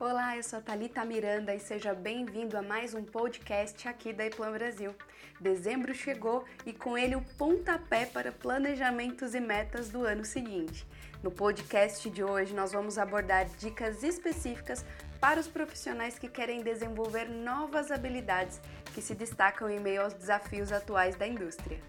Olá, eu sou a Thalita Miranda e seja bem-vindo a mais um podcast aqui da Eplan Brasil. Dezembro chegou e com ele o pontapé para planejamentos e metas do ano seguinte. No podcast de hoje nós vamos abordar dicas específicas para os profissionais que querem desenvolver novas habilidades que se destacam em meio aos desafios atuais da indústria.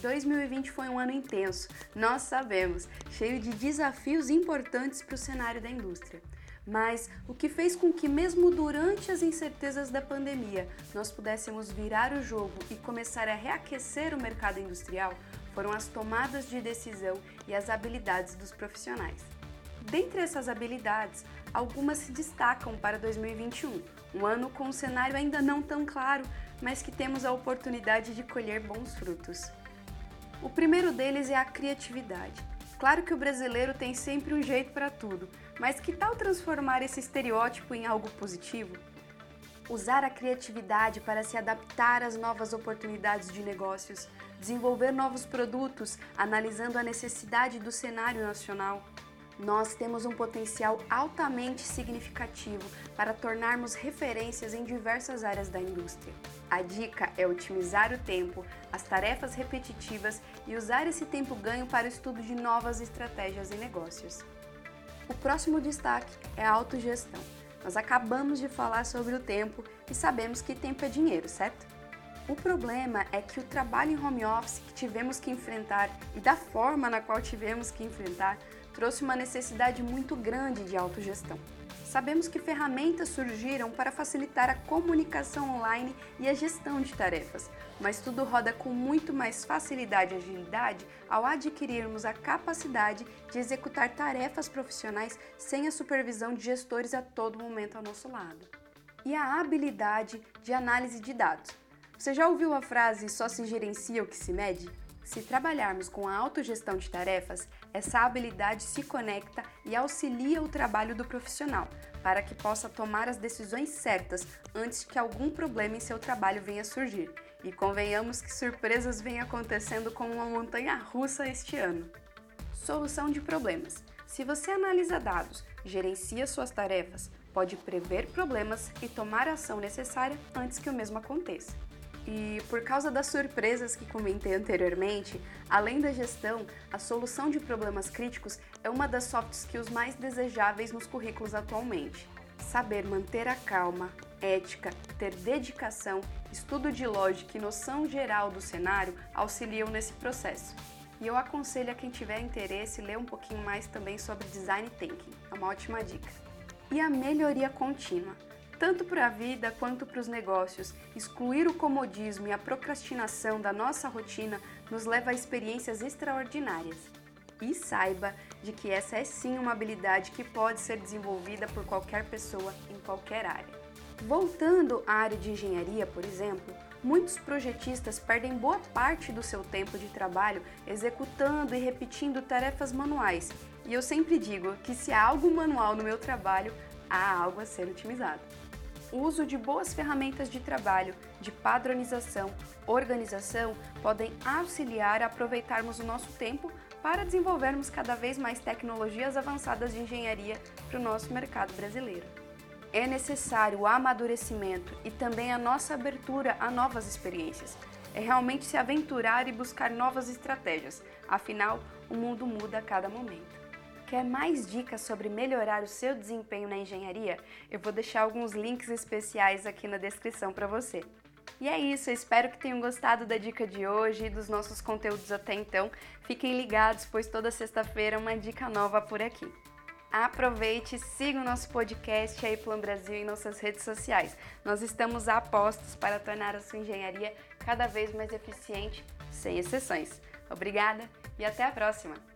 2020 foi um ano intenso, nós sabemos, cheio de desafios importantes para o cenário da indústria. Mas o que fez com que, mesmo durante as incertezas da pandemia, nós pudéssemos virar o jogo e começar a reaquecer o mercado industrial foram as tomadas de decisão e as habilidades dos profissionais. Dentre essas habilidades, algumas se destacam para 2021, um ano com um cenário ainda não tão claro, mas que temos a oportunidade de colher bons frutos. O primeiro deles é a criatividade. Claro que o brasileiro tem sempre um jeito para tudo, mas que tal transformar esse estereótipo em algo positivo? Usar a criatividade para se adaptar às novas oportunidades de negócios, desenvolver novos produtos, analisando a necessidade do cenário nacional. Nós temos um potencial altamente significativo para tornarmos referências em diversas áreas da indústria. A dica é otimizar o tempo, as tarefas repetitivas e usar esse tempo ganho para o estudo de novas estratégias e negócios. O próximo destaque é a autogestão. Nós acabamos de falar sobre o tempo e sabemos que tempo é dinheiro, certo? O problema é que o trabalho em home office que tivemos que enfrentar e da forma na qual tivemos que enfrentar trouxe uma necessidade muito grande de autogestão. Sabemos que ferramentas surgiram para facilitar a comunicação online e a gestão de tarefas, mas tudo roda com muito mais facilidade e agilidade ao adquirirmos a capacidade de executar tarefas profissionais sem a supervisão de gestores a todo momento ao nosso lado. E a habilidade de análise de dados. Você já ouviu a frase só se gerencia o que se mede? Se trabalharmos com a autogestão de tarefas, essa habilidade se conecta e auxilia o trabalho do profissional, para que possa tomar as decisões certas antes que algum problema em seu trabalho venha surgir. E convenhamos que surpresas vêm acontecendo como uma montanha russa este ano. Solução de problemas. Se você analisa dados, gerencia suas tarefas, pode prever problemas e tomar a ação necessária antes que o mesmo aconteça. E por causa das surpresas que comentei anteriormente, além da gestão, a solução de problemas críticos é uma das soft skills mais desejáveis nos currículos atualmente. Saber manter a calma, ética, ter dedicação, estudo de lógica e noção geral do cenário auxiliam nesse processo. E eu aconselho a quem tiver interesse ler um pouquinho mais também sobre design thinking, é uma ótima dica. E a melhoria contínua tanto para a vida quanto para os negócios. Excluir o comodismo e a procrastinação da nossa rotina nos leva a experiências extraordinárias. E saiba de que essa é sim uma habilidade que pode ser desenvolvida por qualquer pessoa em qualquer área. Voltando à área de engenharia, por exemplo, muitos projetistas perdem boa parte do seu tempo de trabalho executando e repetindo tarefas manuais. E eu sempre digo que se há algo manual no meu trabalho, há algo a ser otimizado o uso de boas ferramentas de trabalho, de padronização, organização podem auxiliar a aproveitarmos o nosso tempo para desenvolvermos cada vez mais tecnologias avançadas de engenharia para o nosso mercado brasileiro. É necessário o amadurecimento e também a nossa abertura a novas experiências. É realmente se aventurar e buscar novas estratégias, afinal, o mundo muda a cada momento. Quer mais dicas sobre melhorar o seu desempenho na engenharia? Eu vou deixar alguns links especiais aqui na descrição para você. E é isso, espero que tenham gostado da dica de hoje e dos nossos conteúdos até então. Fiquem ligados, pois toda sexta-feira uma dica nova por aqui. Aproveite, siga o nosso podcast aí Plan Brasil em nossas redes sociais. Nós estamos a postos para tornar a sua engenharia cada vez mais eficiente, sem exceções. Obrigada e até a próxima!